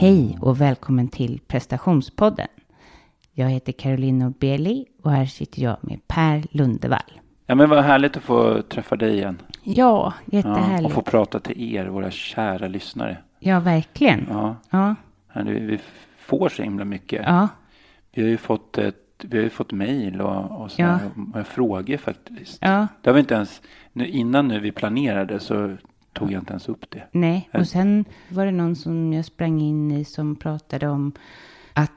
Hej och välkommen till prestationspodden. Jag heter Caroline Norbeli och här sitter jag med Per Lundevall. Ja, men vad härligt att få träffa dig igen. Ja, Ja, jättehärligt. och få prata till er, våra kära lyssnare. Ja, verkligen. Ja, Ja, Ja, vi, får så himla mycket. ja, Vi har ju fått ett vi har fått mejl och, och, Ja. här frågor faktiskt. ja. Det har vi inte ens, nu, innan nu vi planerade så tog jag inte ens upp det. Nej, och sen var det någon som jag sprang in i som pratade om att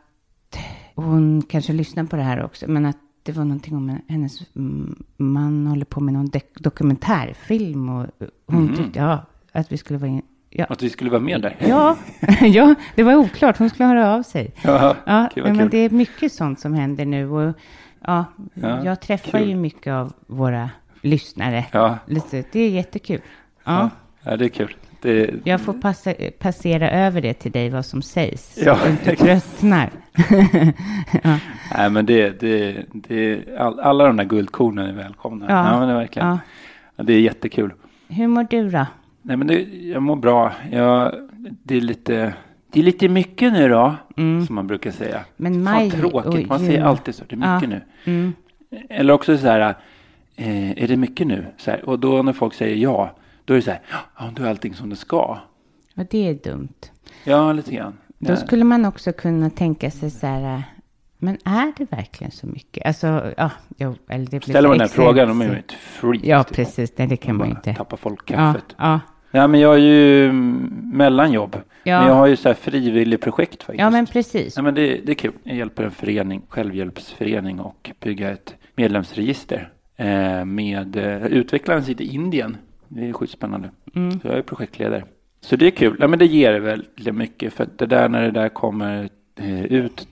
hon kanske lyssnar på det här också, men att det var någonting om hennes mm, man håller på med någon dokumentärfilm och hon Mhm. tyckte, ja, att vi skulle vara in, ja, Att vi skulle vara med där. Ja, ja, det var oklart. Hon skulle höra av sig. Ja, Ja, vad men kul. det är mycket sånt som händer nu. Och, ja, Ja, jag träffar kul. ju mycket av våra lyssnare. Ja. Lite, det är jättekul. Ja, Ja, det är kul. Det, Jag får passa, passera över det till dig, vad som sägs. Ja, så du inte tröttnar. ja, Nej, men det, det, det, all, alla de där guldkornen är välkomna. Ja. Ja, men det är verkligen. ja. Ja, det är jättekul. Hur mår du då? Nej, men det, jag mår bra. Jag, det, är lite, det är lite mycket nu då, som man brukar säga. Men Fan maj tråkigt, och man säger alltid så. Det är mycket nu. Mm. Eller också så här, eh, är det mycket nu? Så här, och då när folk säger ja, då är det så här, ja, då är allting som det ska. Ja, det är dumt. Ja, lite grann. Då skulle man också kunna tänka sig så här, men är det verkligen så mycket? Alltså, ja, jo, eller det Ställer man den här frågan, då är man ju ett freak. Ja, typ. precis. Nej, det kan man Bara inte. Tappar folk kaffet. ja. Ja, men jag är ju mm, mellanjobb. Ja. Men jag har ju så här frivillig projekt faktiskt. ja, men precis. Ja, men det, det är kul. Jag hjälper en förening, självhjälpsförening och bygga ett medlemsregister. Eh, med, eh, utvecklaren sitter i Indien. Det är sjukt spännande. Mm. Så jag är projektledare. Så det är kul. Ja, men det ger väldigt mycket. För det där när det där kommer eh, ut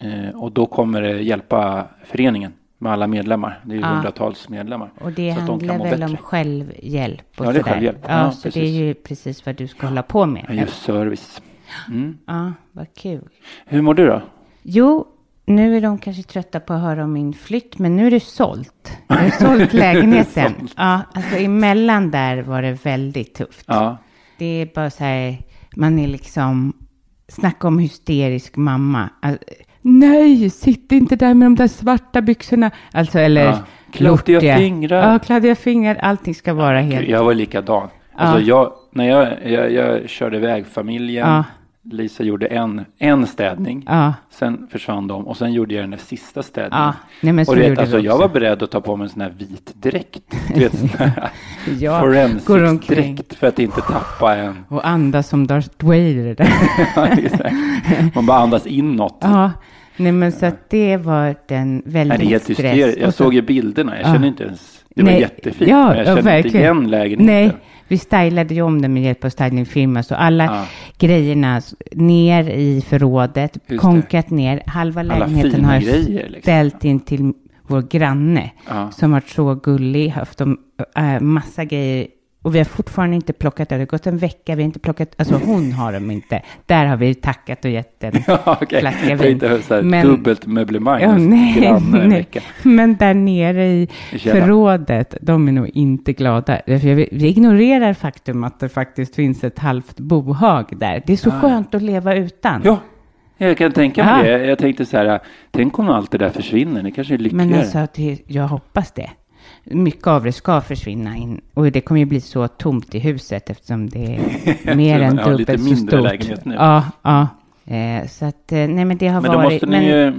eh, och då kommer det hjälpa föreningen med alla medlemmar. Det är ju Ja. hundratals medlemmar. Och det så de handlar må väl bättre. om självhjälp och Ja, det är självhjälp. Ja, Ja, så det är precis. ju precis vad du ska hålla på med. Ja, just service. Mm. Ja, vad kul. Hur mår du då? Jo, nu är de kanske trötta på att höra om min flytt, men nu är det sålt. Jag har sålt lägenheten. Sålt. Ja, alltså emellan där var det väldigt tufft. Ja, Det är bara så här, man är liksom, snacka om hysterisk mamma. Alltså, nej, sitt inte där med de där svarta byxorna. Alltså, eller Ja. Kladdiga fingrar. Ja, kladdiga fingrar. Allting ska vara helt... Jag var likadan. Alltså jag, när jag, jag, jag körde iväg familjen, Ja. Lisa gjorde en, en städning, Ja. sen försvann de och sen gjorde jag den där sista städningen. Ja, nej, och vet, alltså, jag var beredd att ta på mig en sån här vit dräkt. Du vet, sån här Ja, forensic går omkring. dräkt för att inte tappa en. Och andas som Darth Vader där. Man bara andas inåt. ja, nej men så att det var den Nej, väldigt det är stress. hysteriskt. Jag så- såg ju bilderna. Jag Ja. kände inte ens... Det var Nej, jättefint. Ja, men jag ja, kände inte igen lägenheten. Nej, vi stylade ju om det med hjälp av stylingfirma. Så alla Ja. grejerna ner i förrådet, det. konkat ner. Halva lägenheten fina har jag grejer, liksom. ställt in till vår granne. Ja. Som varit så gullig, haft en äh, massa grejer. Och vi har fortfarande inte plockat det. Har gått en vecka, vi har inte plockat, alltså hon har dem inte. Där har vi tackat och gett en Ja, flaska vin. inte så här Men- dubbelt möblemang Ja, nej, nej. Men där nere i källaren. förrådet, de är nog inte glada. Vi ignorerar faktum att det faktiskt finns ett halvt bohag där. Det är så skönt att leva utan. Ja, jag kan tänka Ja. mig det. Jag tänkte så här, tänk om allt det där försvinner. Det kanske är lyckligare. Men alltså, jag hoppas det. Mycket av det ska försvinna in. Och det kommer ju bli så tomt i huset eftersom det är mer än Ja, lite dubbelt så mindre stort. lägenhet nu. Ja, ja. Eh, så att, eh, nej men det har men då varit... måste men, ju,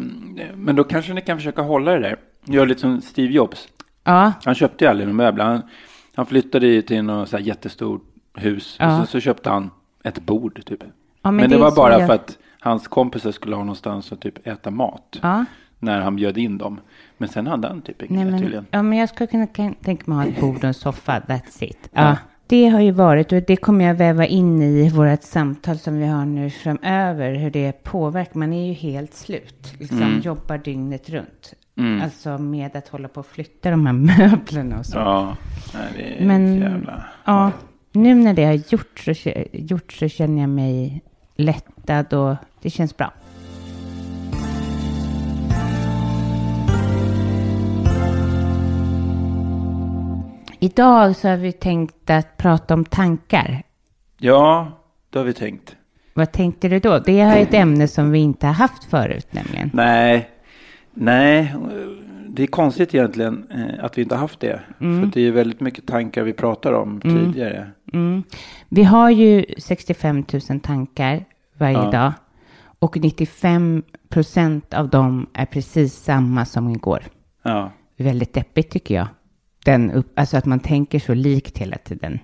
men då kanske ni kan försöka hålla det där. Gör lite som Steve Jobs. Ja, Han köpte ju aldrig några möbler. Han, han flyttade till något så här jättestort hus. Ja. Och så, så köpte han ett bord typ. ja men, det, är var så bara jag- för att hans kompisar skulle ha någonstans att typ äta mat. Ja. När han bjöd in dem. Men sen hade han typ inget men, tydligen. ja, men jag skulle kunna tänka mig att ha ett bord och en soffa, that's it. Ja. Det har ju varit, och det kommer jag väva in i vårt samtal som vi har nu framöver, hur det påverkar. Man är ju helt slut, liksom Mm. jobbar dygnet runt. Alltså med att hålla på och flytta de här möblerna och så. Ja, nej, det är Men jävla... ja, nu när det har gjort så, gjort så känner jag mig lättad och det känns bra. Idag så har vi tänkt att prata om tankar. Ja, det har vi tänkt. Vad tänkte du då? Det är ett ämne som vi inte har haft förut nämligen. Nej, nej, det är konstigt egentligen eh, att vi inte har haft det. Mm. För det är väldigt mycket tankar vi pratar om tidigare. Mm. Vi har ju 65 000 tankar varje Ja. dag. Och 95 procent av dem är precis samma som igår. Ja, Väldigt deppigt tycker jag. Den upp, alltså att man tänker så likt hela tiden.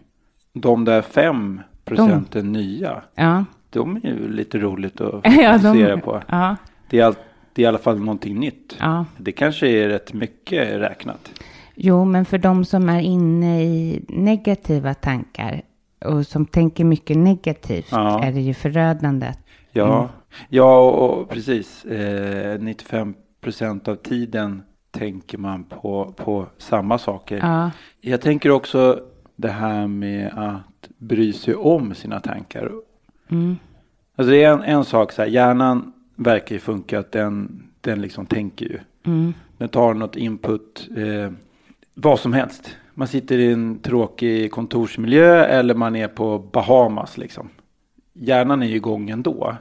de där fem procenten nya, Ja. de är ju lite roligt att ja, fokusera på. Ja. Det är, all, det är i alla fall någonting nytt. ja. Det kanske är rätt mycket räknat. Jo, men för de som är inne i negativa tankar och som tänker mycket negativt Ja. är det ju förödande. att- Ja, ja och precis. Eh, 95 procent av tiden tänker man på, på samma saker. Ja. Jag tänker också det här med att bry sig om sina tankar. Mm. Alltså det är en, en sak så här, hjärnan verkar ju funka att den, den liksom tänker ju. Mm. Den tar något input, eh, vad som helst. Man sitter i en tråkig kontorsmiljö eller man är på Bahamas liksom. Hjärnan är ju igång ändå.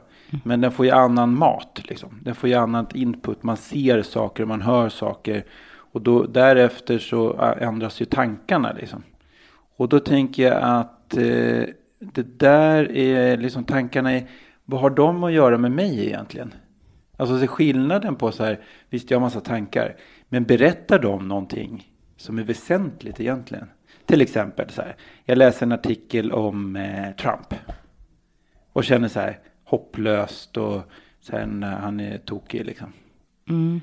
Men den får ju annan mat liksom. Den får ju annat input. Man ser saker, och man hör saker. Och då, därefter så ändras ju tankarna liksom. Och då tänker jag att eh, det där är liksom tankarna är, vad har de att göra med mig egentligen? Alltså så skillnaden på så här, visst jag har massa tankar, men berättar de någonting som är väsentligt egentligen? Till exempel så här, jag läser en artikel om eh, Trump och känner så här hopplöst och sen han är tokig liksom. Mm.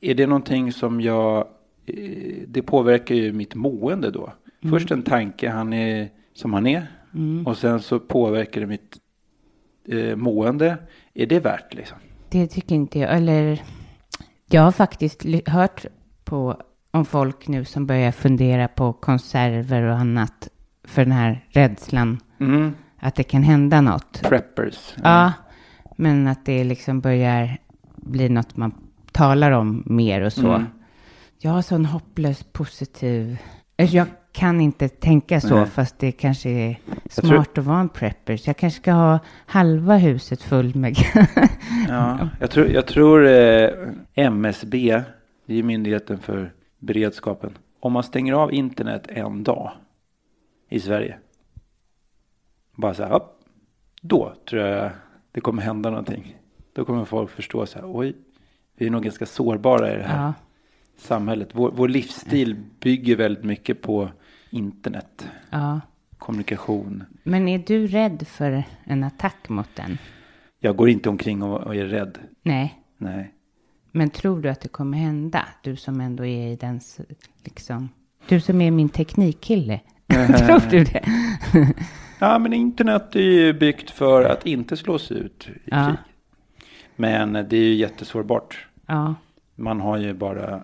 Är det någonting som jag, eh, det påverkar ju mitt mående då. Först en tanke, han är som han är. Och sen så påverkar det mitt eh, mående. Är det värt liksom? Det tycker inte jag. Eller jag har faktiskt hört på om folk nu som börjar fundera på konserver och annat för den här rädslan Mm. Att det kan hända något. Preppers. Ja, men att det liksom börjar bli något man talar om mer och så. Mm. Jag har sån hopplös positiv... alltså Jag kan inte tänka så, Nej. fast det kanske är smart tror- att vara en prepper. Så jag kanske ska ha halva huset fullt med... Ja, jag tror, jag tror eh, MSB, det är Myndigheten för beredskapen. Om man stänger av internet en dag i Sverige. Bara så här, upp, då tror jag det kommer hända någonting. Då kommer folk förstå så här, oj, vi är nog ganska sårbara i det här ja. samhället. Vår, vår livsstil bygger väldigt mycket på internet, ja. kommunikation. Men är du rädd för en attack mot den? Jag går inte omkring och, och är rädd. Nej. Nej. Men tror du att det kommer hända? Du som ändå är i den, liksom... Du som är min teknikkille. tror du det? Ja, men internet är ju byggt för att inte slås ut i Ja. krig. Men det är ju jättesårbart. ja. Man har ju bara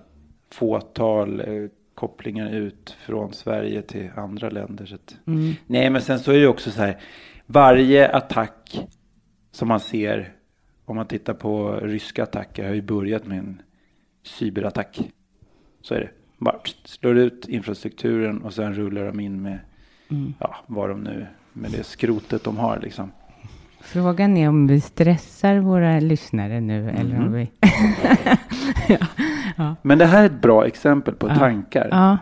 fåtal eh, kopplingar ut från Sverige till andra länder. Så att... Mm. Nej, men sen så är det ju också så här. Varje attack som man ser, om man tittar på ryska attacker, har ju börjat med en cyberattack. Så är det. Bara slår ut infrastrukturen och sen rullar de in med, Mm. ja, vad de nu, med det skrotet de har liksom. Frågan är om vi stressar våra lyssnare nu eller Mhm. om vi... Men det här är ett bra exempel på Ja. tankar ja.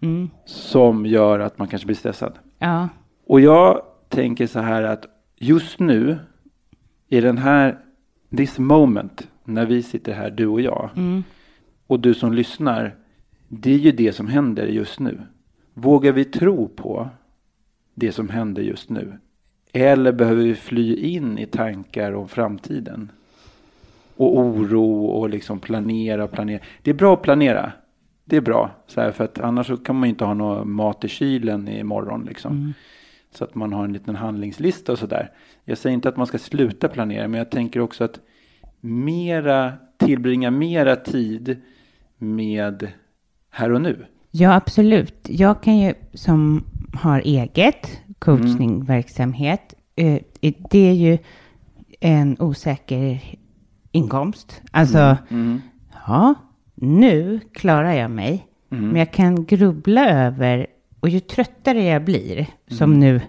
Mm. som gör att man kanske blir stressad. Ja. Och jag tänker så här att just nu i den här, this moment, när vi sitter här, du och jag, Mm. och du som lyssnar, det är ju det som händer just nu. Vågar vi tro på det som händer just nu? Eller behöver vi fly in i tankar om framtiden? Och oro och liksom planera och planera. Det är bra att planera. Det är bra. Så här, för att annars kan man ju inte ha någon mat i kylen imorgon. Liksom. Så att man har en liten handlingslista och sådär. Jag säger inte att man ska sluta planera. Men jag tänker också att mera, tillbringa mera tid med här och nu. ja, absolut. Jag kan ju som har eget coachningverksamhet. eh, Det är ju en osäker inkomst. Alltså, ja, nu klarar jag mig. Men jag kan grubbla över, och ju tröttare jag blir, som nu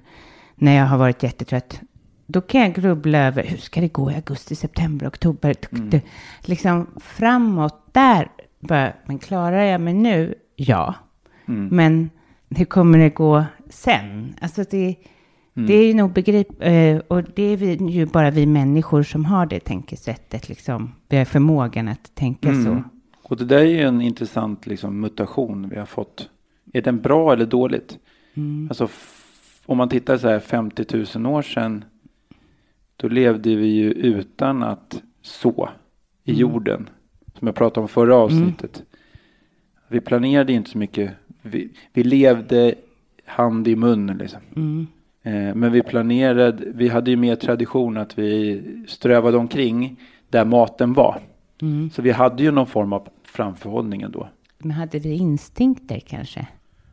när jag har varit jättetrött, då kan jag grubbla över hur ska det gå i augusti, september, oktober, tuk- liksom framåt där. Bara, men klarar jag mig nu? Ja. Men hur kommer det gå sen? Alltså det, det är ju nog begrip, eh, och det är vi, ju bara vi människor som har det tänkesättet liksom. Vi har förmågan att tänka så. Och det där är ju en intressant liksom, mutation vi har fått. Är den bra eller dåligt? Alltså, f- om man tittar så här 50 000 år sedan. Då levde vi ju utan att så i jorden. Som jag pratade om förra avsnittet. Vi planerade inte så mycket. Vi, vi levde hand i mun liksom. Eh, men vi planerade, vi hade ju mer tradition att vi strövade omkring där maten var. Så vi hade ju någon form av framförhållning ändå. Men hade vi instinkter kanske?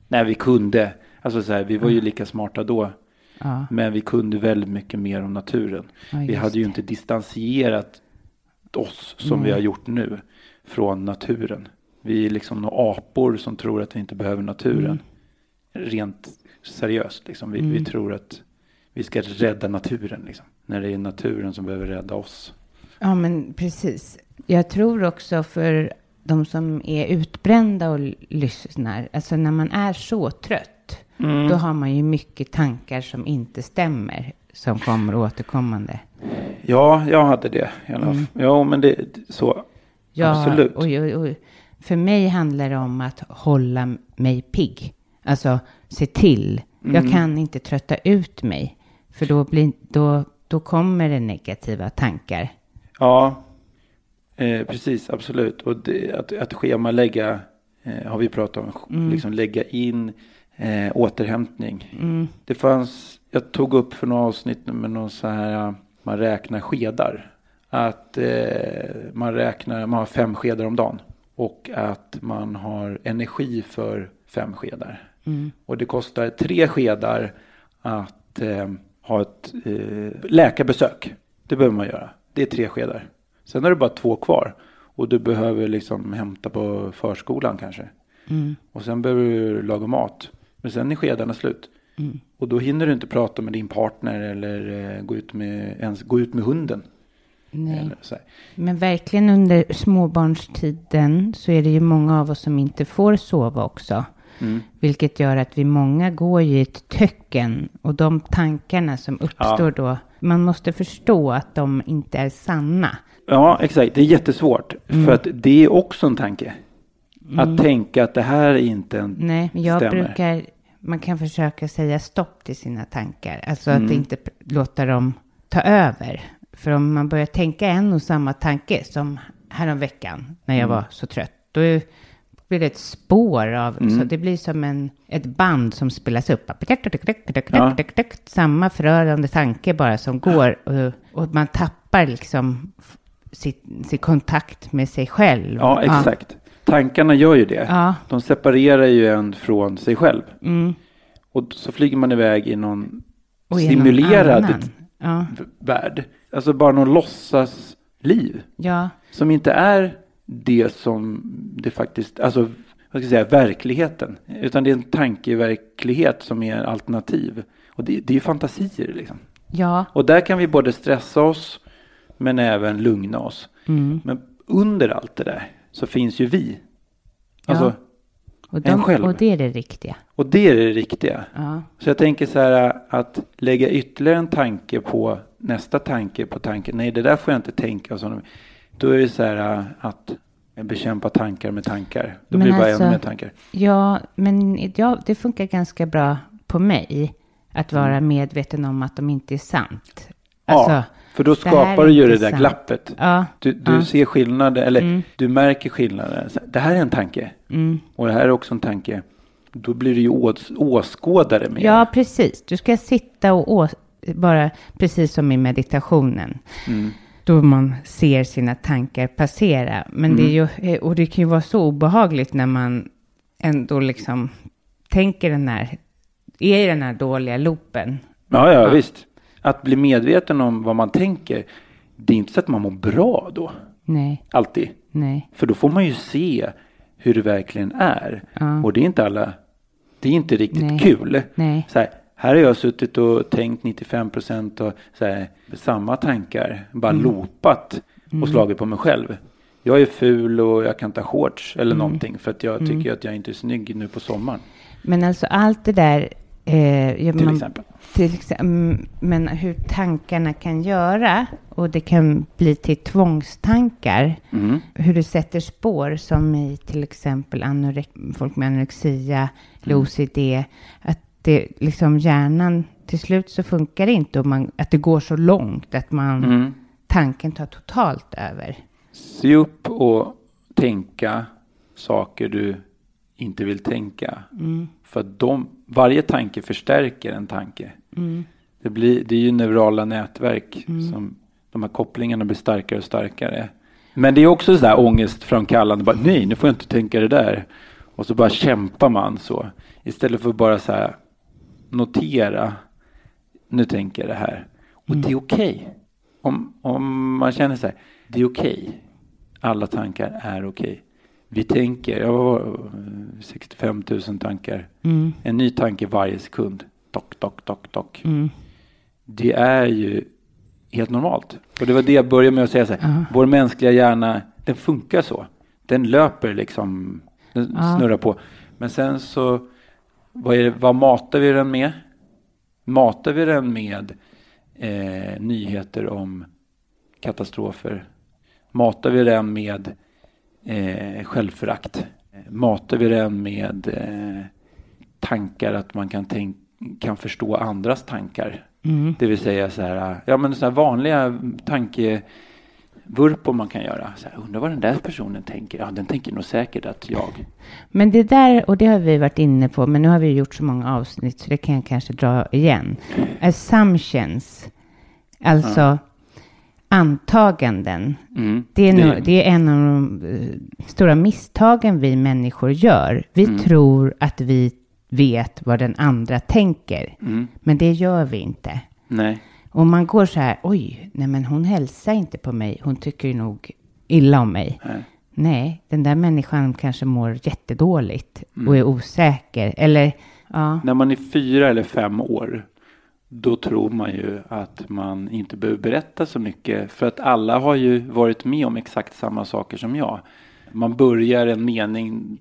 Nej, vi kunde. Alltså så här, vi var ju lika smarta då. Ja. Men vi kunde väldigt mycket mer om naturen. Ja, vi hade ju det. inte distansierat oss som vi har gjort nu från naturen. Vi är liksom några apor som tror att vi inte behöver naturen. Mm. Rent seriöst liksom. Vi, vi tror att vi ska rädda naturen liksom. När det är naturen som behöver rädda oss. Ja, men precis. Jag tror också för de som är utbrända och lyssnar, alltså när man är så trött, då har man ju mycket tankar som inte stämmer, som kommer återkommande. Ja, jag hade det. I alla fall. Ja, men det så. Mm. Ja, Absolut. Och, och, och för mig handlar det om att hålla mig pigg. Alltså se till. Mm. Jag kan inte trötta ut mig. För då, blir, då, då kommer det negativa tankar. Ja, eh, precis, absolut. Och det, att, att schemalägga eh, har vi pratat om. Liksom lägga in eh, återhämtning. Det fanns, jag tog upp för några avsnitt med någon så här, man räknar skedar. Att eh, man räknar, man har fem skedar om dagen. Och att man har energi för fem skedar. Och det kostar tre skedar att eh, ha ett eh, läkarbesök. Det behöver man göra. Det är tre skedar. Sen har du bara två kvar. Och du behöver liksom hämta på förskolan kanske. Och sen behöver du laga mat. Men sen är skedarna slut. Mm. Och då hinner du inte prata med din partner eller eh, gå, ut med, ens gå ut med hunden. Nej. Men verkligen under småbarnstiden så är det ju många av oss som inte får sova också. Mm. Vilket gör att vi många går i ett töcken och de tankarna som uppstår då, man måste förstå att de inte är sanna. Ja, exakt. Det är jättesvårt. Mm. För att det är också en tanke. Att tänka att det här är inte en... Nej, men jag Stämmer. brukar, man kan försöka säga stopp till sina tankar. Alltså Mm. att inte p- låta dem ta över. För om man börjar tänka en och samma tanke som häromveckan när jag Mm. var så trött. Då är- blir det ett spår av, Mm. så det blir som en, ett band som spelas upp. Ja. Samma förörande tanke bara som går och, och man tappar liksom sitt, sin kontakt med sig själv. Ja, exakt. Tankarna gör ju det. Ja. De separerar ju en från sig själv. Mm. Och så flyger man iväg i någon Och simulerad. Ja. v- värld. Alltså bara någon låtsas liv. Ja, Som inte är det som det faktiskt, alltså vad ska jag säga, verkligheten. Utan det är en tankeverklighet som är alternativ. Och det, det är ju fantasier liksom. ja, Och där kan vi både stressa oss men även lugna oss. Mm. Men under allt det där så finns ju vi. Alltså, Ja. och, En de, själv. och det är det riktiga. Och det är det riktiga. Ja, Så jag tänker så här att lägga ytterligare en tanke på nästa tanke på tanken. Nej, det där får jag inte tänka. Och så. Då är det så här att bekämpa tankar med tankar. Då Men blir det bara alltså- ännu mer tankar. ja men ja, det funkar ganska bra på mig. Att vara medveten om att de inte är sant. Alltså, ja, för då skapar du ju det där sant. glappet. Ja, Du, du ja. ser skillnader, eller Mm. du märker skillnaden. Det här är en tanke. Mm. Och det här är också en tanke. Då blir du ju ås, åskådare med Ja, precis. Du ska sitta och å- bara precis som i meditationen. Mm. Då man ser sina tankar passera. Men det är ju, eh, och det kan ju vara så obehagligt när man ändå liksom tänker den här, är i den här dåliga loopen. Ja, ja, visst. Att bli medveten om vad man tänker. Det är inte så att man mår bra då. Nej, Alltid. nej, För då får man ju se hur det verkligen är. Ja. Och det är inte alla, det är inte riktigt Nej. kul. nej. Så här, här har jag suttit och tänkt 95 procent och så här, samma tankar. Bara Mm. loopat och slagit på mig själv. Jag är ful och jag kan ha shorts eller Mm. någonting. För att jag tycker att jag inte är snygg nu på sommaren. Men alltså allt det där. Eh, ja, Till man- exempel. Till mm, men hur tankarna kan göra och det kan bli till tvångstankar. Mm. Hur det sätter spår som i till exempel anorek- folk med anorexia Mm. OCD. Att det liksom hjärnan till slut så funkar det inte och man, att det går så långt att man Mm. tanken tar totalt över. Se upp och tänka saker du inte vill tänka. Mm. För de, varje tanke förstärker en tanke. Det, blir, det är ju neurala nätverk som de här kopplingarna blir starkare och starkare. Men det är också sådär ångestframkallande. Bara, Nej, nu får jag inte tänka det där. Och så bara kämpar man så. Istället för bara så här notera. Nu tänker jag det här. Och det är okej. Om, om man känner så här. Det är okej. Alla tankar är okej. Vi tänker, jag var 65 000 tankar. En ny tanke varje sekund. Dock, dock, dock, dock. Det är ju helt normalt. Och det var det jag började med att säga så här. Vår mänskliga hjärna, den funkar så. Den löper liksom, den Ja. snurrar på. Men sen så, vad, är det, vad matar vi den med? Matar vi den med eh, nyheter om katastrofer? Matar vi den med eh, självförakt? Matar vi den med eh, tankar att man kan, tänk, kan förstå andras tankar? Det vill säga så här, ja men så här vanliga tankevurpor man kan göra. Så här, undrar vad den där personen tänker. Ja, den tänker nog säkert att jag. Men det där, och det har vi varit inne på, men nu har vi gjort så många avsnitt så det kan jag kanske dra igen. Assumptions, alltså antaganden. Mm. Det är, nog, det är en av de eh, stora misstagen vi människor gör. Vi Mm. tror att vi vet vad den andra tänker, Mm. men det gör vi inte. Nej. Och man går så här, oj, nej men hon hälsar inte på mig, hon tycker ju nog illa om mig. Nej. Nej, den där människan kanske mår jättedåligt Mm. och är osäker. Eller Ja. När man är fyra eller fem år, då tror man ju att man inte behöver berätta så mycket. För att alla har ju varit med om exakt samma saker som jag. Man börjar en mening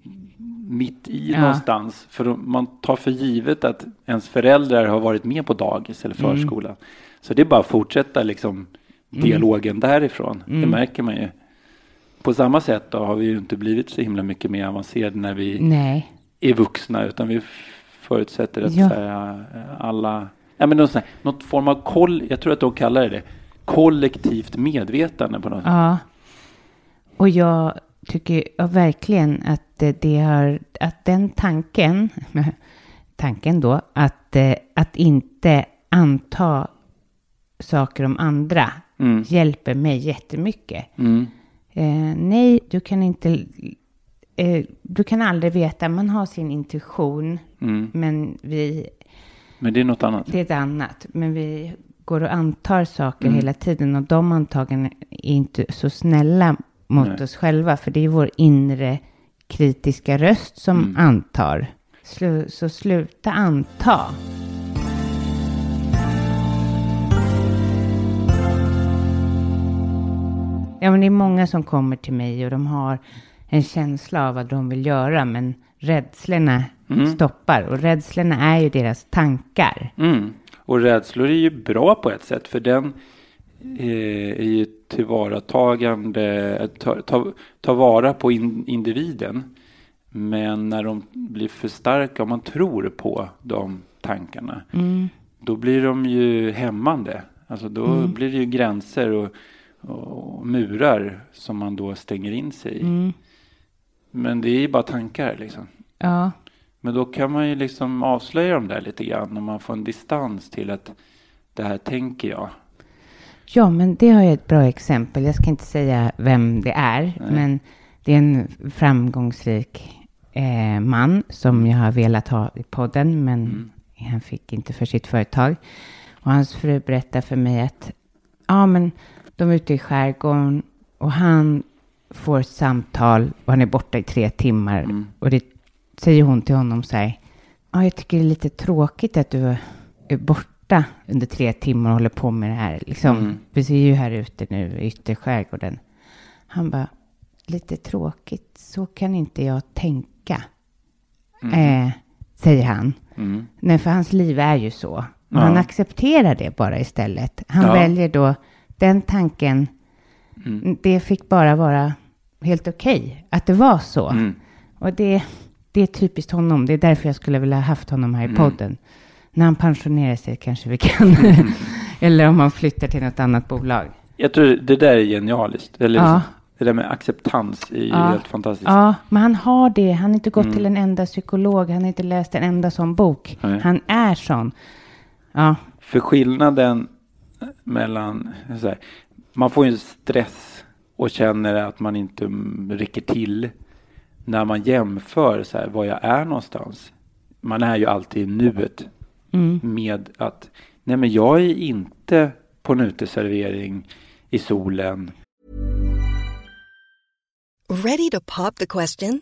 mitt i Ja. någonstans. För man tar för givet att ens föräldrar har varit med på dagis eller Mm. Så det är bara att fortsätta liksom dialogen därifrån. Det Mm. märker man ju. På samma sätt då har vi ju inte blivit så himla mycket mer avancerade när vi Nej. är vuxna utan vi förutsätter att Ja. säga, alla, ja, men något, sånt här- något form av koll, jag tror att de kallar det det, kollektivt medvetande på något sätt. Ja. Och jag tycker ja, verkligen att det, det har, att den tanken, tanken då, att, eh, att inte anta saker om andra Mm. hjälper mig jättemycket. Mm. Eh, nej, du kan inte, eh, du kan aldrig veta, man har sin intuition, Mm. men vi, Men det är något annat. det är ett annat, men vi går och antar saker Mm. hela tiden och de antagen är inte så snälla mot Nej. oss själva, för det är vår inre kritiska röst som Mm. antar. Slu, så sluta anta. Ja, men det är många som kommer till mig och de har en känsla av vad de vill göra, men rädslorna stoppar. Och rädslorna är ju deras tankar. Mm. Och rädslor är ju bra på ett sätt för den eh, är ju tillvaratagande, att ta, ta, ta vara på in, individen. Men när de blir för starka, om man tror på de tankarna, då blir de ju hämmande. Alltså då blir det ju gränser och, och murar som man då stänger in sig i. Men det är ju bara tankar liksom. Ja, Men då kan man ju liksom avslöja dem där lite grann om man får en distans till att det här tänker jag. Ja, men det har jag ett bra exempel. Jag ska inte säga vem det är, men det är en framgångsrik eh, man som jag har velat ha i podden, men han fick inte för sitt företag. Och hans fru berättar för mig att ja, men de är ute i skärgården och han får ett samtal och han är borta i tre timmar. Och det säger hon till honom så här. Ja, jag tycker det är lite tråkigt att du är borta under tre timmar och håller på med det här. Liksom, Vi ser ju här ute nu i ytterskärgården. Han bara, lite tråkigt, så kan inte jag tänka. Eh, säger han. Mm. Nej, för hans liv är ju så. Men Ja. Han accepterar det bara istället. Han Ja. väljer då den tanken. Mm. Det fick bara vara helt okej att det var så. Mm. Och det, det är typiskt honom. Det är därför jag skulle vilja ha haft honom Mm. här i podden. När han pensionerar sig kanske vi kan. Eller om han flyttar till något annat bolag. Jag tror det där är genialiskt. Eller Ja. liksom, det där med acceptans är ju Ja. helt fantastiskt. Ja, men han har det. Han har inte gått Mm. till en enda psykolog. Han har inte läst en enda sån bok. Nej. Han är sån. Ja, För skillnaden mellan, så här, man får ju en stress och känner att man inte mm, räcker till när man jämför så här, var jag är någonstans. Man är ju alltid i nuet med att nej men jag är inte på en uteservering i solen. Ready to pop the question?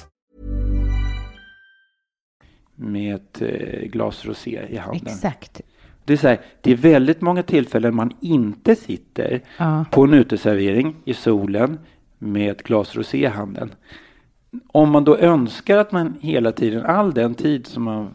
med ett eh, glas rosé i handen. Exakt. Det är, så här, det är väldigt många tillfällen man inte sitter Ja. på en uteservering i solen med ett glas rosé i handen. Om man då önskar att man hela tiden, all den tid som man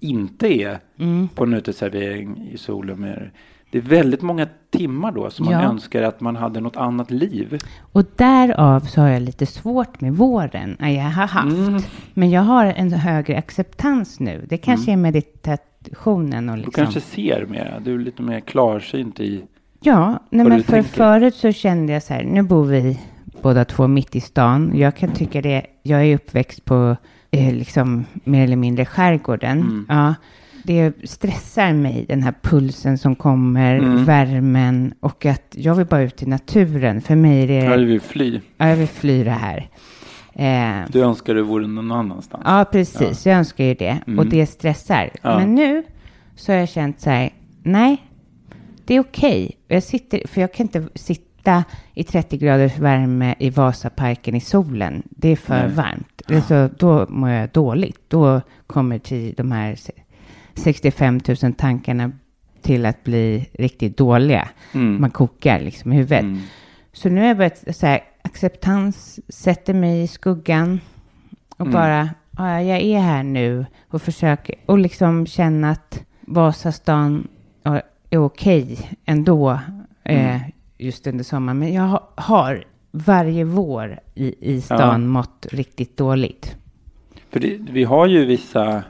inte är Mm. på en uteservering i solen med det är väldigt många timmar då som man Ja. önskar att man hade något annat liv. Och därav så har jag lite svårt med våren. Ja, Jag har haft. Mm. Men jag har en högre acceptans nu. Det kanske är meditationen och Du liksom. kanske ser mer, du är lite mer klarsynt i Ja, nej, men du för tänker. förut så kände jag så här, nu bor vi båda två mitt i stan. Jag kan tycka det, jag är uppväxt på eh, liksom mer eller mindre skärgården. Mm. Ja, det stressar mig, den här pulsen som kommer, Mm. värmen och att jag vill bara ut i naturen. För mig är det, Ja, du vill fly. ja, jag vill fly det här. Eh, Du önskar du vore någon annanstans. Ja, precis. Jag önskar ju det. Mm. Och det stressar. Ja. Men nu så har jag känt så här, nej, det är okej. Jag sitter, för jag kan inte sitta i 30 graders värme i Vasaparken i solen. Det är för Nej. varmt. Så då mår jag dåligt. Då kommer till de här 65 000 tankarna till att bli riktigt dåliga. Mm. Man kokar liksom i huvudet. Mm. Så nu har jag börjat så här, acceptans, sätter mig i skuggan och Mm. bara, ja, jag är här nu och försöker, och liksom känna att Vasastan är okej ändå, Mm. eh, just under sommaren. Men jag ha- har varje vår i, i stan Ja. mått riktigt dåligt. För det, vi har ju vissa,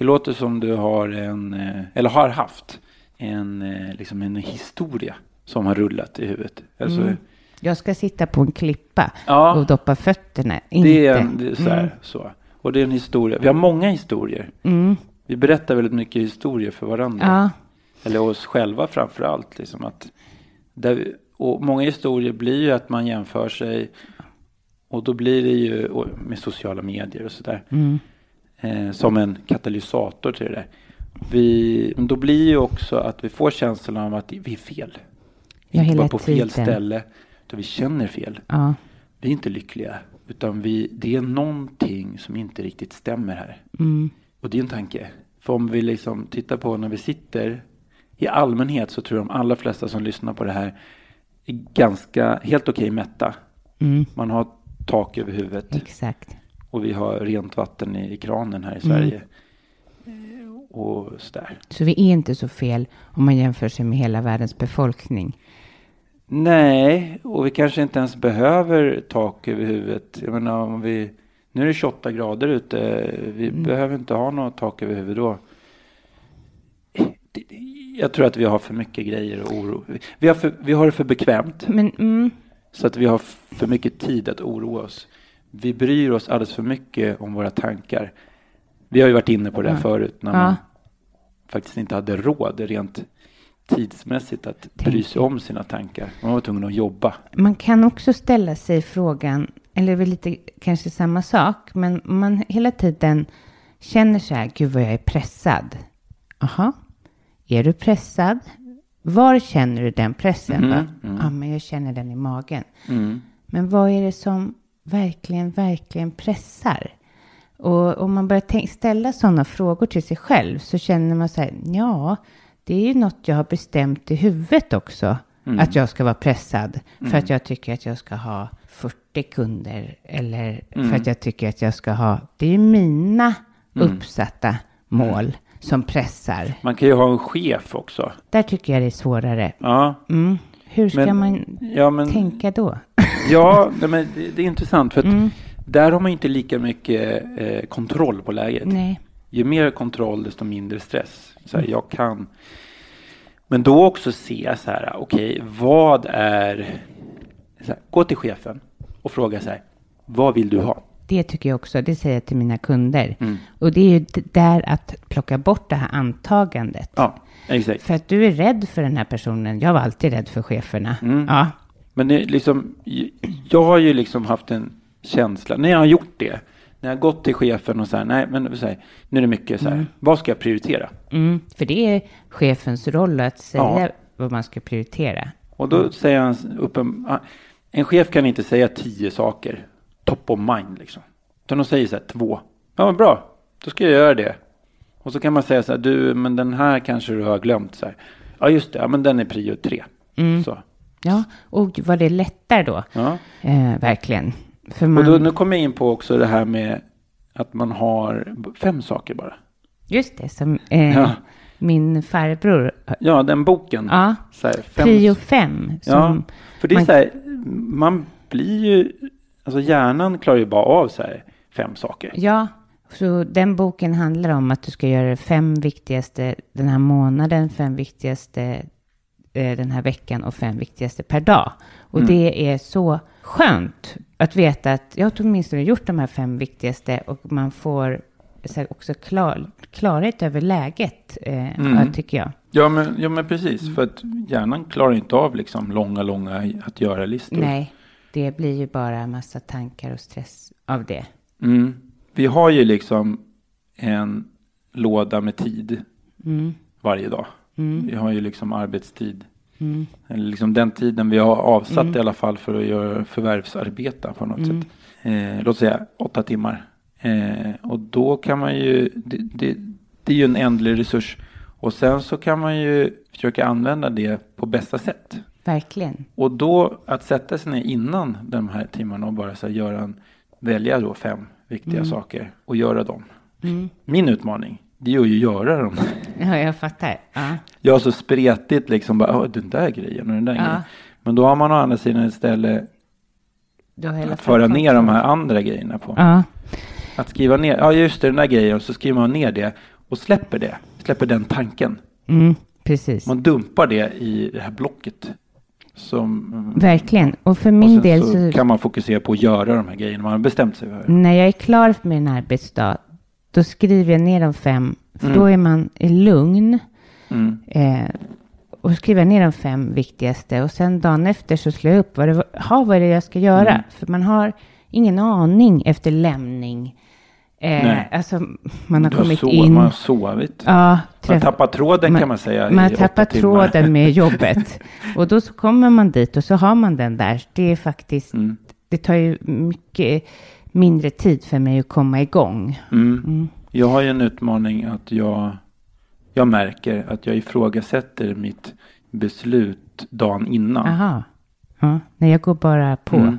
det låter som du har en, eh, eller har haft, en, eh, liksom en historia som har rullat i huvudet. Alltså, Mm. Jag ska sitta på en klippa Ja. och doppa fötterna. Inte. Det är, en, det är så, här, Mm. så. Och det är en historia. Vi har många historier. Mm. Vi berättar väldigt mycket historier för varandra. Ja. Eller oss själva framför allt. Liksom att där och många historier blir ju att man jämför sig. Och då blir det ju med sociala medier och sådär. Mm. Eh, som en katalysator till det där. Vi, då blir ju också att vi får känslan av att vi är fel. Ja, inte bara på fel tiden. ställe. Utan vi känner fel. Ja. Vi är inte lyckliga. Utan vi, det är någonting som inte riktigt stämmer här. Mm. Och det är en tanke. För om vi liksom tittar på när vi sitter i allmänhet så tror jag de allra flesta som lyssnar på det här är ganska helt okej mätta. Mm. Man har tak över huvudet Exakt. Och vi har rent vatten i, i kranen här i Mm. Sverige. Och sådär. Så vi är inte så fel om man jämför sig med hela världens befolkning. Nej, och vi kanske inte ens behöver tak över huvudet. Jag menar om vi, nu är det 28 grader ute, vi Mm. behöver inte ha något tak över huvudet då. Jag tror att vi har för mycket grejer och oro. Vi har, för, vi har det för bekvämt. Men mm, Så att vi har för mycket tid att oroa oss. Vi bryr oss alldeles för mycket om våra tankar. Vi har ju varit inne på det här förut. När Ja. man faktiskt inte hade råd rent tidsmässigt att bry sig om sina tankar. Man var tvungen att jobba. man kan också ställa sig frågan, eller det väl lite kanske samma sak, men man hela tiden känner så här, gud vad jag är pressad. Jaha, är du pressad? Var känner du den pressen? Mm, mm. Ja, men jag känner den i magen. Mm. Men vad är det som verkligen, verkligen pressar? Och om man börjar ställa sådana frågor till sig själv så känner man så här, ja, det är ju något jag har bestämt i huvudet också. Mm. Att jag ska vara pressad för att jag tycker att jag ska ha 40 kunder. Eller Mm. för att jag tycker att jag ska ha, det är ju mina uppsatta mål som pressar. Man kan ju ha en chef också. Där tycker jag det är svårare. Ja, Mm. Hur ska Men- man ja men, tänka då? Ja, men det, det är intressant. För att Mm. där har man inte lika mycket eh, kontroll på läget. Nej. Ju mer kontroll desto mindre stress. Så här, jag kan. Men då också se så här, okej, vad är... Här, gå till chefen och fråga så här, vad vill du ha? Det tycker jag också, det säger jag till mina kunder. Mm. Och det är ju där att plocka bort det här antagandet. Ja, exakt. För att du är rädd för den här personen. Jag var alltid rädd för cheferna. Mm. Ja. Men liksom, jag har ju liksom haft en känsla, när jag har gjort det, när jag gått till chefen och så här, nej men så här, nu är det mycket så här, vad ska jag prioritera? Mm, för det är chefens roll att säga Ja. vad man ska prioritera. Och då säger han upp en, ah, en chef kan inte säga tio saker, top of mind liksom. Utan de säger så här, två. Ja men bra, då ska jag göra det. Och så kan man säga så här, du men den här kanske du har glömt så här. Ja just det, ja men den är prio tre. Så. Ja, och var det lättare då? Ja. Eh, verkligen. För Och man, då, nu kommer jag in på också det här med att man har fem saker bara. Just det, som eh, Ja. min farbror. Ja, den boken. Ja, Så här, fem, prio fem. Som Ja, för det är man- så här, man blir ju, alltså hjärnan klarar ju bara av så här fem saker. Ja, så den boken handlar om att du ska göra det fem viktigaste den här månaden, fem viktigaste den här veckan och fem viktigaste per dag. Och Mm. det är så skönt att veta att jag har åtminstone gjort de här fem viktigaste och man får också klar, klarhet över läget, eh, Mm. tycker jag. Ja men, ja, men precis, för att hjärnan klarar inte av liksom långa, långa att göra-listor. Nej, det blir ju bara en massa tankar och stress av det. Mm. Vi har ju liksom en låda med tid Mm. varje dag. Vi har ju liksom arbetstid. Mm. Eller liksom den tiden vi har avsatt i alla fall för att göra förvärvsarbeta på något Mm. sätt. Eh, låt säga åtta timmar. Eh, och då kan man ju, det, det, det är ju en ändlig resurs. Och sen så kan man ju försöka använda det på bästa sätt. Verkligen. Och då att sätta sig ner innan de här timmarna och bara så här göra en, välja då fem viktiga saker och göra dem. Min utmaning, det är ju att göra dem. Ja, jag fattar. Ja. Jag har så spretigt liksom bara, "Åh, den där grejen och den där Ja. grejen. Men då har man å andra sidan istället att föra ner de här andra grejerna på. Ja, Att skriva ner, ja just det, den där grejen, och så skriver man ner det och släpper det. Släpper den tanken. mm, precis. Man dumpar det i det här blocket. Som, Verkligen. Och för och min sen del så, så, kan man fokusera på att göra de här grejerna man har bestämt sig för. när jag är klar med en arbetsdag, då skriver jag ner de fem, för Mm. då är man i lugn. Mm. Eh, och skriver ner de fem viktigaste och sen dagen efter så slår jag upp vad det, var- ha, vad är det jag ska göra. Mm. För man har ingen aning efter lämning. Eh, Nej. alltså man har Du kommit sov- in. Man har sovit. Ja, Man träff- tappat tråden Man- kan man säga. Man timmar. tråden med jobbet. Och då så kommer man dit och så har man den där. Det är faktiskt, Mm. det tar ju mycket mindre tid för mig att komma igång. Mm. Jag har ju en utmaning att jag, jag märker att jag ifrågasätter mitt beslut dagen innan. Aha. Ja, nej, jag går bara på. Mm.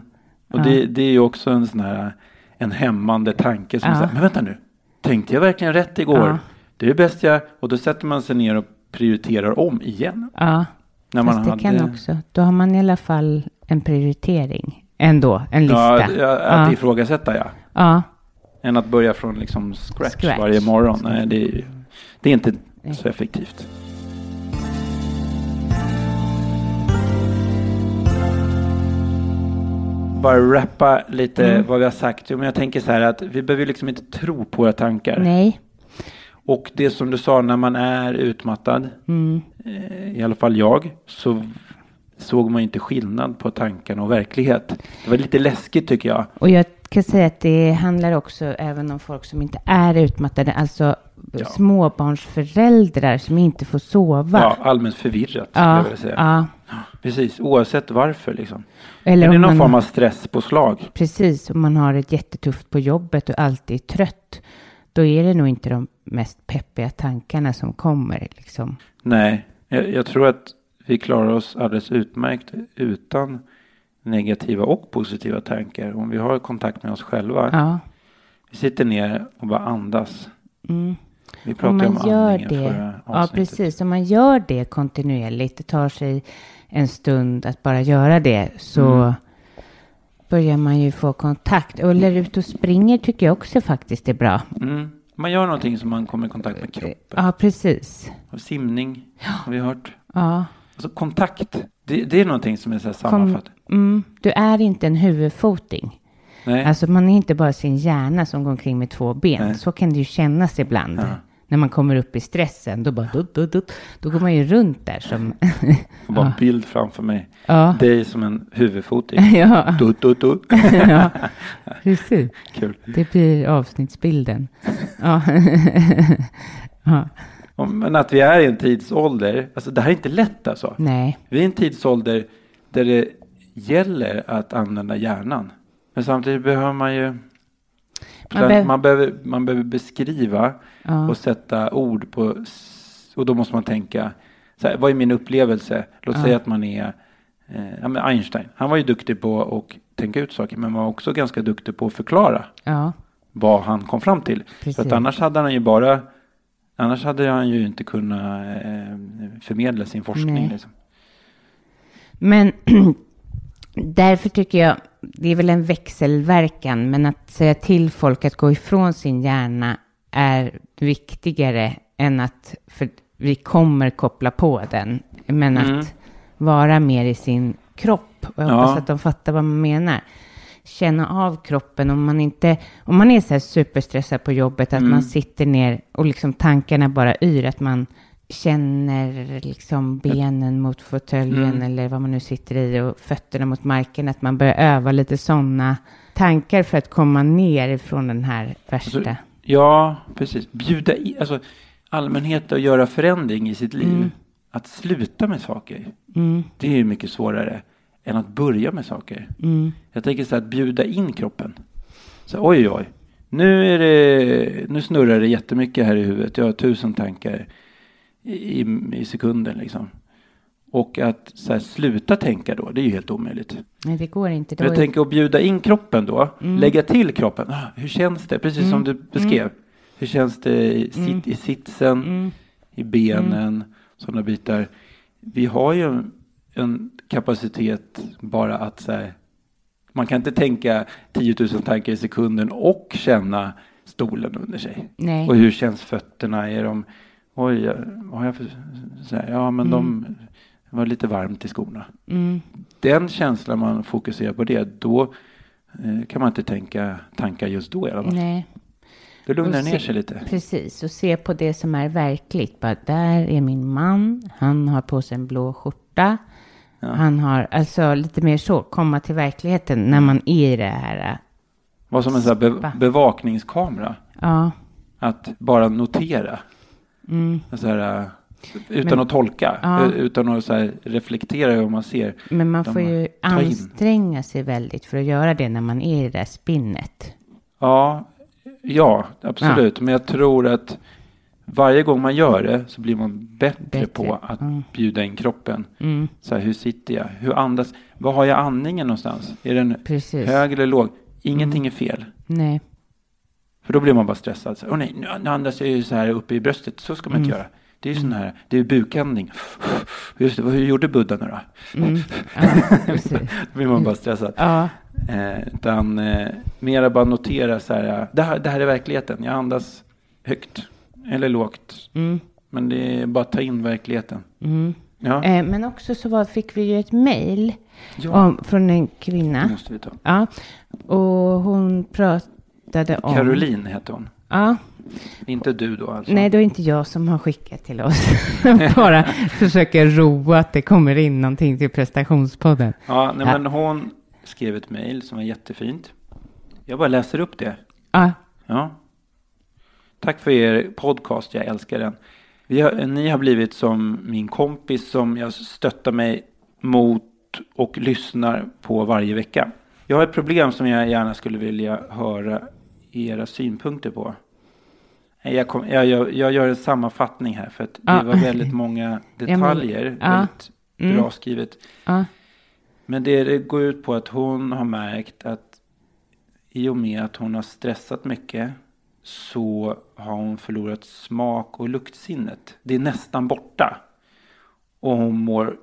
Och Ja. det, det är ju också en sån här en hämmande tanke som Ja. säger, men vänta nu, tänkte jag verkligen rätt igår? Ja. Det är det bästa jag, och då sätter man sig ner och prioriterar om igen. Ja, När man fast det hade, kan också. Då har man i alla fall en prioritering. Ändå, en lista. ja, att ja. ifrågasätta ja. ja. Än att börja från liksom scratch, Scratch. varje morgon. Nej, det är, det är inte så effektivt. Bara rappa lite Mm. vad vi har sagt. Jo, Men jag tänker så här att vi behöver liksom inte tro på våra tankar. Nej. Och det som du sa, när man är utmattad, Mm. eh, i alla fall jag, så såg man inte skillnad på tankarna och verklighet. Det var lite läskigt tycker jag. Och jag kan säga att det handlar också även om folk som inte är utmattade. Alltså Ja. småbarnsföräldrar som inte får sova. Ja, allmänt förvirrat ja, ja. Precis, oavsett varför liksom. Eller är det om någon form av stresspåslag? Precis, om man har det jättetufft på jobbet och alltid är trött. Då är det nog inte de mest peppiga tankarna som kommer. Liksom. Nej, jag, jag tror att vi klarar oss alldeles utmärkt utan negativa och positiva tankar. Om vi har kontakt med oss själva. Ja. Vi sitter ner och bara andas. Mm. Vi Om pratade om man gör andningen det, ja precis, om man gör det kontinuerligt, det tar sig en stund att bara göra det, så Mm. börjar man ju få kontakt. Och eller ut och springer tycker jag också faktiskt är bra. Mm. Man gör någonting som man kommer i kontakt med kroppen. Ja, precis. Och simning har vi hört. Ja. Alltså kontakt. Det, det är någonting som är så här Kom, sammanfattat. Mm, du är inte en huvudfoting. Nej. Alltså man är inte bara sin hjärna som går omkring med två ben. Nej. Så kan det ju kännas ibland. Ja. när man kommer upp i stressen, då bara, dutt, dutt, dutt, då går man ju runt där som... Och bara en bild framför mig. Ja. Dig som en huvudfoting. ja, Dut, dut, dut. ja, precis. Kul. Det blir avsnittsbilden. Ja. ja. Ja, Men att vi är i en tidsålder, alltså det här är inte lätt alltså. Nej, Vi är i en tidsålder där det gäller att använda hjärnan. Men samtidigt behöver man ju Man man, behöv- behöver, man behöver beskriva Ja. och sätta ord på och då måste man tänka så här, vad är min upplevelse? Låt säga att man är eh, ja, Einstein. Han var ju duktig på att tänka ut saker men var också ganska duktig på att förklara ja, vad han kom fram till. För Precis. att annars hade han ju bara Annars hade han ju inte kunnat eh, förmedla sin forskning. Liksom. Men därför tycker jag, det är väl en växelverkan, men att säga till folk att gå ifrån sin hjärna är viktigare än att, för vi kommer koppla på den, men att vara mer i sin kropp. Och jag Ja. hoppas att de fattar vad man menar. Känna av kroppen om man inte, om man är så här superstressad på jobbet, att man sitter ner och liksom tankarna bara yr, att man känner liksom benen mot fåtöljen eller vad man nu sitter i och fötterna mot marken, att man börjar öva lite sådana tankar för att komma ner ifrån den här värsta. Alltså, ja, precis. Bjuda in, alltså allmänhet att göra förändring i sitt liv. Att sluta med saker. Det är ju mycket svårare än att börja med saker. Jag tänker så här att bjuda in kroppen. Så, oj, oj. Nu, är det, nu snurrar det jättemycket här i huvudet. Jag har tusen tankar i, i, sekunden liksom. Och att här, sluta tänka då, det är ju helt omöjligt. Nej, det går inte. Då jag tänker att bjuda in kroppen då. Lägga till kroppen. Ah, hur känns det? Precis som du beskrev. Hur känns det i, sit, i sitsen, i benen, sådana bitar. Vi har ju en, en kapacitet bara att så här, man kan inte tänka 10 000 tankar i sekunden och känna stolen under sig. Nej. Och hur känns fötterna? Är de, oj, vad har jag för, ja men de det var lite varmt i skorna. Den känslan man fokuserar på det, då eh, kan man inte tänka tankar just då i alla fall. Nej. Det lugnar Och ner se- sig lite. Precis, och se på det som är verkligt. Bara, där är min man, han har på sig en blå skjorta. Han har, alltså lite mer så, komma till verkligheten när man är i det här. Vad som en sån här be- bevakningskamera. Ja, Att bara notera. Så här, eh, utan Men- att tolka. Ja. eh, Utan att här, reflektera över vad man ser. men man får ju ta in. anstränga sig väldigt för att göra det när man är i det där spinnet. Ja, ja absolut. Men jag tror att varje gång man gör det så blir man bättre, Bättre, på att mm. bjuda in kroppen. Mm, Så här, hur sitter jag? Hur andas? Var har jag andningen någonstans? Är den precis. hög eller låg? Ingenting är fel. Nej, För då blir man bara stressad. Så, Åh nej, nu, nu andas jag ju så här uppe i bröstet. Så ska man inte göra. Det är ju sån här, det är bukandning. Just det, hur gjorde Buddha nu då? mm, ja, blir man bara stressad. Ja, Eh, utan eh, mera bara notera så här, det här, det här är verkligheten. Jag andas högt eller lågt. mm, Men det är bara att ta in verkligheten. mm. Ja, Eh, men också så var, fick vi ju ett mejl ja från en det kvinna. måste vi ta. Ja, och hon pratade om... Caroline heter hon. Ja, Inte du då alltså? nej, då är det inte jag som har skickat till oss. Bara försöker roa att det kommer in någonting till prestationspodden. Ja, nej, men hon skrev ett mejl som var jättefint. Jag bara läser upp det. Ja, Ja. Tack för er podcast, jag älskar den. Har, ni har blivit som min kompis som jag stöttar mig mot och lyssnar på varje vecka. Jag har ett problem som jag gärna skulle vilja höra era synpunkter på. Jag, kom, jag, jag, jag gör en sammanfattning här för att det Ja. var väldigt många detaljer. Ja. Väldigt Mm. bra skrivet. ja, Men det, det går ut på att hon har märkt att i och med att hon har stressat mycket så har hon förlorat smak och luktsinnet. Det är nästan borta. Och hon mår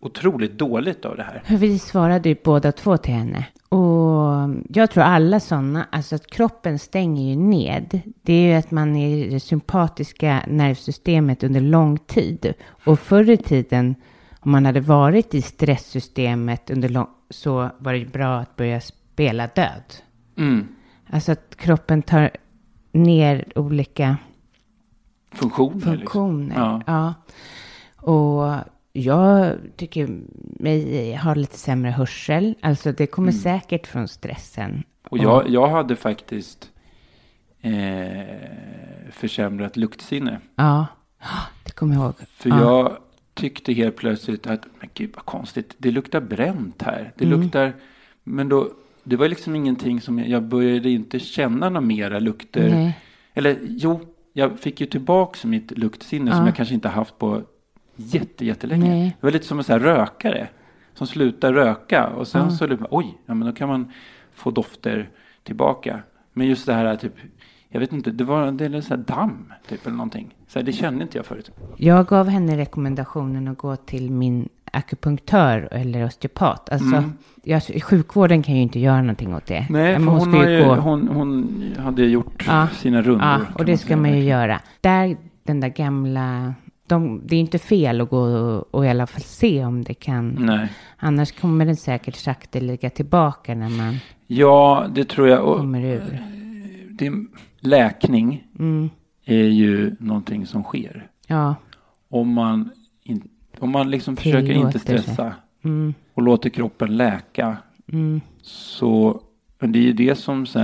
otroligt dåligt av det här. vi svarade ju båda två till henne. Och jag tror alla sådana, alltså att kroppen stänger ju ned. Det är ju att man är i det sympatiska nervsystemet under lång tid. Och förr i tiden, om man hade varit i stresssystemet under lång, så var det ju bra att börja spela död. Mm. Alltså att kroppen tar ner olika funktioner. liksom. funktioner. Ja. Ja. Och jag tycker mig har lite sämre hörsel. Alltså det kommer Mm. säkert från stressen. Och jag, jag hade faktiskt eh, försämrat luktsinne. Ja, det kommer jag ihåg. För ja. jag tyckte helt plötsligt att, men gud vad konstigt, det luktar bränt här. Det Mm. luktar, men då, det var liksom ingenting som, jag, började inte känna några mera lukter. Nej. Eller jo, jag fick ju tillbaks mitt luktsinne som Ja. jag kanske inte haft på jätte, jättelänge. Nej. Det var lite som en sån rökare som slutar röka och sen Ja. så, liksom, oj, ja, men då kan man få dofter tillbaka. Men just det här typ, jag vet inte, det var det är så här damm typ eller någonting. Så här, det kände inte jag förut. Jag gav henne rekommendationen att gå till min akupunktör eller osteopat. Alltså, jag, sjukvården kan ju inte göra någonting åt det. Mm. Nej, för hon, har ju, hon, hon hade gjort Ja. sina rundor. Ja, och det ska man ju göra. Där, den där gamla... De, det är inte fel att gå och, och i alla fall se om det kan. Nej. Annars kommer den säkert sakta ligga tillbaka när man Ja, det tror jag. Och kommer ur. det, läkning Mm. är ju någonting som sker. Ja, Om man, in, om man liksom försöker inte stressa mm, och låter kroppen läka. mm, Så det är ju det som så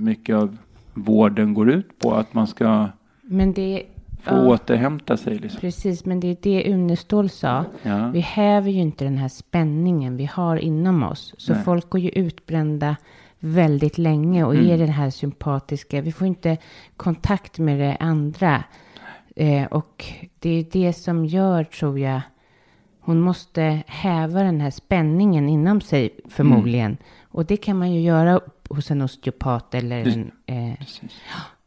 mycket av vården går ut på. Att man ska men det... få ja, återhämta sig. Liksom. precis, men det är det Unestål sa. Ja. Vi häver ju inte den här spänningen vi har inom oss. Så Nej. folk går ju utbrända väldigt länge och Mm. är den här sympatiska. Vi får inte kontakt med det andra. Eh, och det är det som gör, tror jag, hon måste häva den här spänningen inom sig förmodligen. Mm. Och det kan man ju göra hos en osteopat eller en... Eh.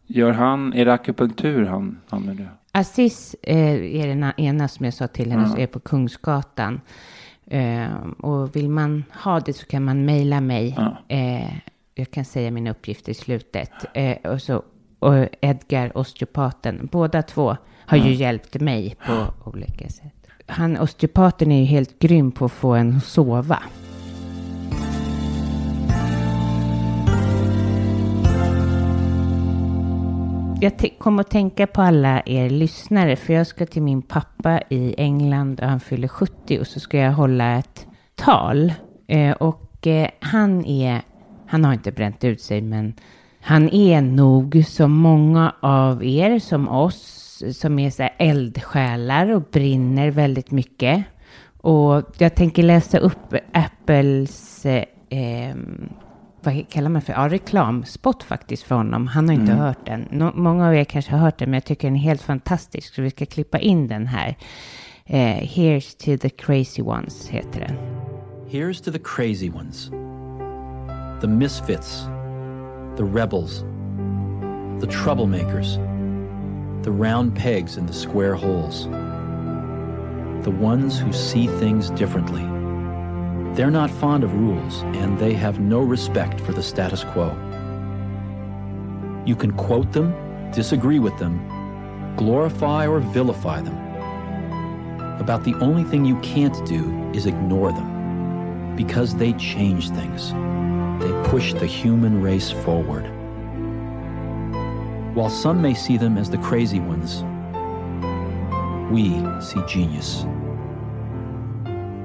Gör han, är det akupunktur han använder? Aziz eh, är den ena som jag sa till henne, Ja. som är på Kungsgatan. Eh, och vill man ha det så kan man mejla mig. Ja. Eh, jag kan säga mina uppgifter i slutet. Eh, och, så, och Edgar, osteopaten, båda två har ju hjälpt mig på olika sätt. Han, osteopaten är ju helt grym på att få en att sova. Jag kom att tänka på alla er lyssnare, för jag ska till min pappa i England och han fyller 70 och så ska jag hålla ett tal. Eh, och eh, han är, han har inte bränt ut sig, men han är nog som många av er, som oss, som är så här eldsjälar och brinner väldigt mycket. Och jag tänker läsa upp Apples eh, ehm, vad kallar man för, ja, reklamspot faktiskt för honom. Han har inte hört den. Nå- många av er kanske har hört den, men jag tycker den är helt fantastisk. Så vi ska klippa in den här. Eh, Here's to the crazy ones heter den. Here's to the crazy ones the misfits, the rebels, the troublemakers, the round pegs in the square holes, the ones who see things differently. They're not fond of rules and they have no respect for the status quo. You can quote them, disagree with them, glorify or vilify them. About the only thing you can't do is ignore them because they change things. They push the human race forward. While some may see them as the crazy ones, we see genius.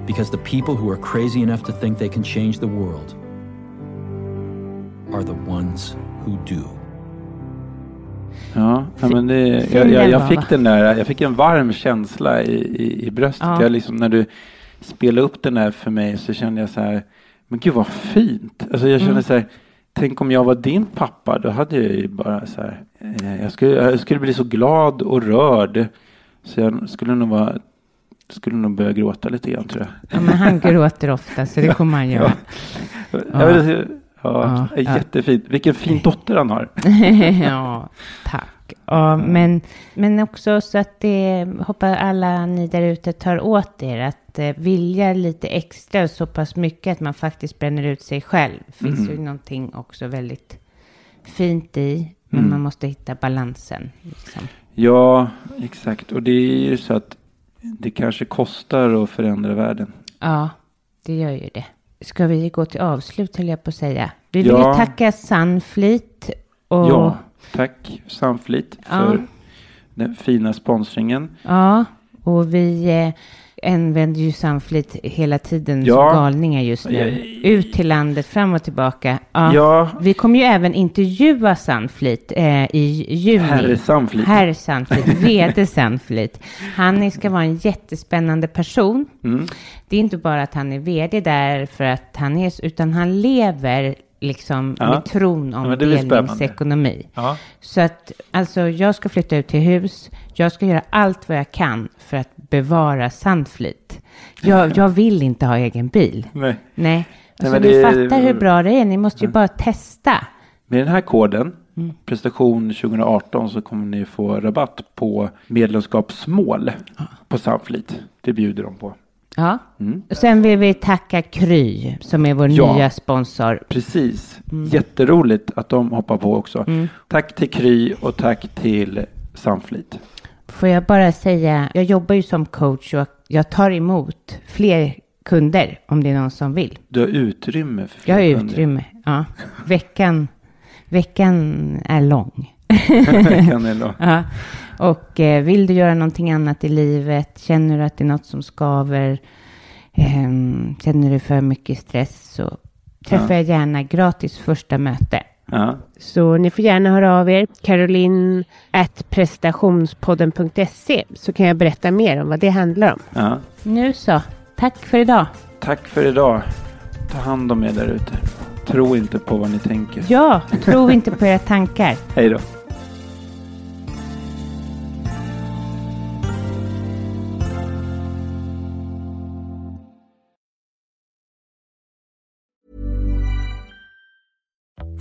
Because the people who are crazy enough to think they can change the world are the ones who do. Ja, men det, jag, jag, jag fick den där, jag fick en varm känsla i, i, i bröstet. Ja. Jag liksom, när du spelade upp den där för mig så kände jag så här, men gud vad fint. Alltså jag kände Mm. så här, tänk om jag var din pappa, då hade jag ju bara så här, eh, jag skulle, jag skulle bli så glad och rörd. Så jag skulle nog vara, skulle nog börja gråta lite grann tror jag. Ja, men han gråter ofta, så det kommer han göra. Ja, ja. ja, Ja, ja. jättefint. Vilken fin dotter han har. ja, tack. Ja, men, men också så att det, hoppas alla ni där ute tar åt er att eh, vilja lite extra så pass mycket att man faktiskt bränner ut sig själv. Det finns ju någonting också väldigt fint i, men Mm. man måste hitta balansen. Liksom. Ja, exakt. Och det är ju så att det kanske kostar att förändra världen. Ja, det gör ju det. Ska vi gå till avslut höll jag på att säga. Vi vill Ja. tacka Sunfleet och Ja, tack Samflit för Ja. den fina sponsringen. Ja, och vi eh, använder ju Sunfleet hela tiden Ja. som galningar just nu. Ja. Ut till landet, fram och tillbaka. Ja. Ja. Vi kommer ju även intervjua Sunfleet eh, i juni. Herr Sunfleet. Herr Sunfleet, VD Sunfleet. Han ska vara en jättespännande person. Mm. Det är inte bara att han är VD där för att han är, utan han lever liksom Ja. med tron Ja, om spännande. delningsekonomi. Ja. Så att alltså, jag ska flytta ut till hus. Jag ska göra allt vad jag kan för att bevara Sunfleet. Jag, jag vill inte ha egen bil. Nej. Nej. Alltså, men ni det- fattar hur bra det är. Ni måste ju bara testa. Med den här koden, Mm. prestation 2018, så kommer ni få rabatt på medlemskapsmål på Sunfleet. Det bjuder de på. Ja. Mm. Och Sen vill vi tacka Kry som är vår Ja. nya sponsor. Precis. Mm. Jätteroligt att de hoppar på också. Tack till Kry och tack till Sunfleet. Får jag bara säga, jag jobbar ju som coach och jag tar emot fler kunder om det är någon som vill. Du har utrymme för fler Jag har kunder. utrymme. Ja. Veckan, veckan är lång. Veckan är lång. Ja. Och eh, vill du göra någonting annat i livet, känner du att det är något som skaver, ehm, känner du för mycket stress så träffar Ja. jag gärna gratis första möte. Ja. Så ni får gärna höra av er. Caroline at prestationspodden.se så kan jag berätta mer om vad det handlar om. Ja. Nu så, tack för idag. Tack för idag. Ta hand om er där ute. Tro inte på vad ni tänker. Ja, tro inte på era tankar. Hej då.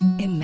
Imagine